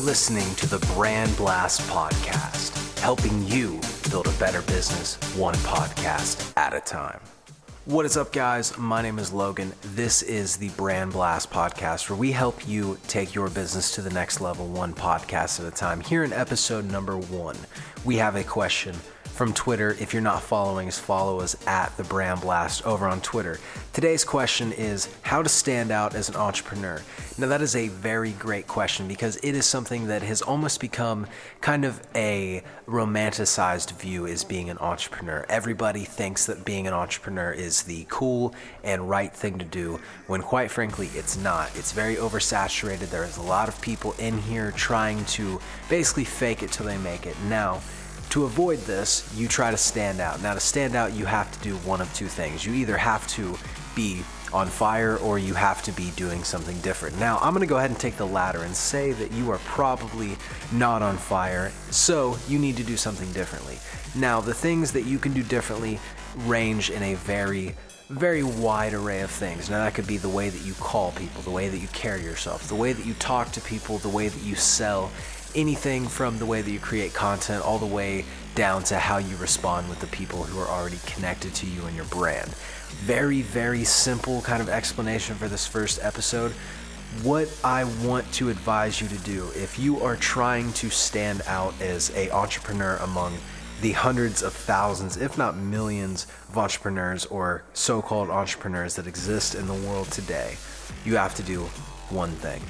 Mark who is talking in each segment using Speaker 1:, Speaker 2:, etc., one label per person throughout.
Speaker 1: listening to the Brand Blast Podcast, helping you build a better business one podcast at a time. What is up, guys? My name is Logan. This is the Brand Blast Podcast, where we help you take your business to the next level one podcast at a time. Here in episode number one, we have a question from Twitter. If you're not following us, follow us at the Brand Blast over on Twitter. Today's question is how to stand out as an entrepreneur. Now, that is a very great question because it is something that has almost become kind of a romanticized view as being an entrepreneur. Everybody thinks that being an entrepreneur is the cool and right thing to do, when quite frankly, it's not. It's very oversaturated. There is a lot of people in here trying to basically fake it till they make it. Now, to avoid this, you try to stand out. Now, to stand out, you have to do one of two things. You either have to be on fire or you have to be doing something different. Now, I'm to go ahead and take the latter and say that you are probably not on fire, so you need to do something differently. Now, the things that you can do differently range in a very very wide array of things. Now, that could be the way that you call people, the way that you carry yourself, the way that you talk to people, the way that you sell, anything from the way that you create content all the way down to how you respond with the people who are already connected to you and your brand. Very, very simple kind of explanation for this first episode. What I want to advise you to do if you are trying to stand out as a entrepreneur among the hundreds of thousands, if not millions, of entrepreneurs or so called entrepreneurs that exist in the world today, you have to do one thing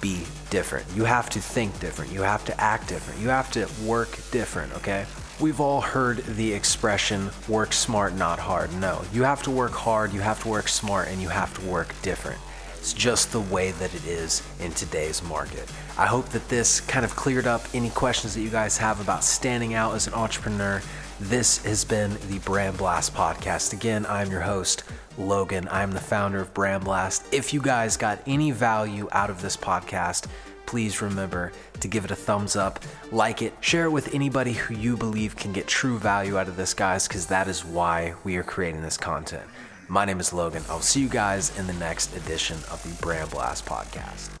Speaker 1: be different. You have to think different. You have to act different. You have to work different, okay? We've all heard the expression work smart, not hard. No, you have to work hard, you have to work smart, and you have to work different. It's just the way that it is in today's market. I hope that this kind of cleared up any questions that you guys have about standing out as an entrepreneur. This has been the Brand Blast podcast. Again, I'm your host, Logan. I'm the founder of Brand Blast. If you guys got any value out of this podcast, please remember to give it a thumbs up, like it, share it with anybody who you believe can get true value out of this, guys, because that is why we are creating this content. My name is Logan. I'll see you guys in the next edition of the Brand Blast podcast.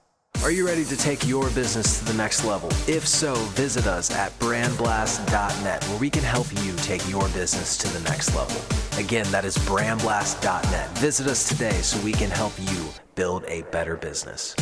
Speaker 1: Are you ready to take your business to the next level? If so, visit us at brandblast.net where we can help you take your business to the next level. Again, that is brandblast.net. Visit us today so we can help you build a better business.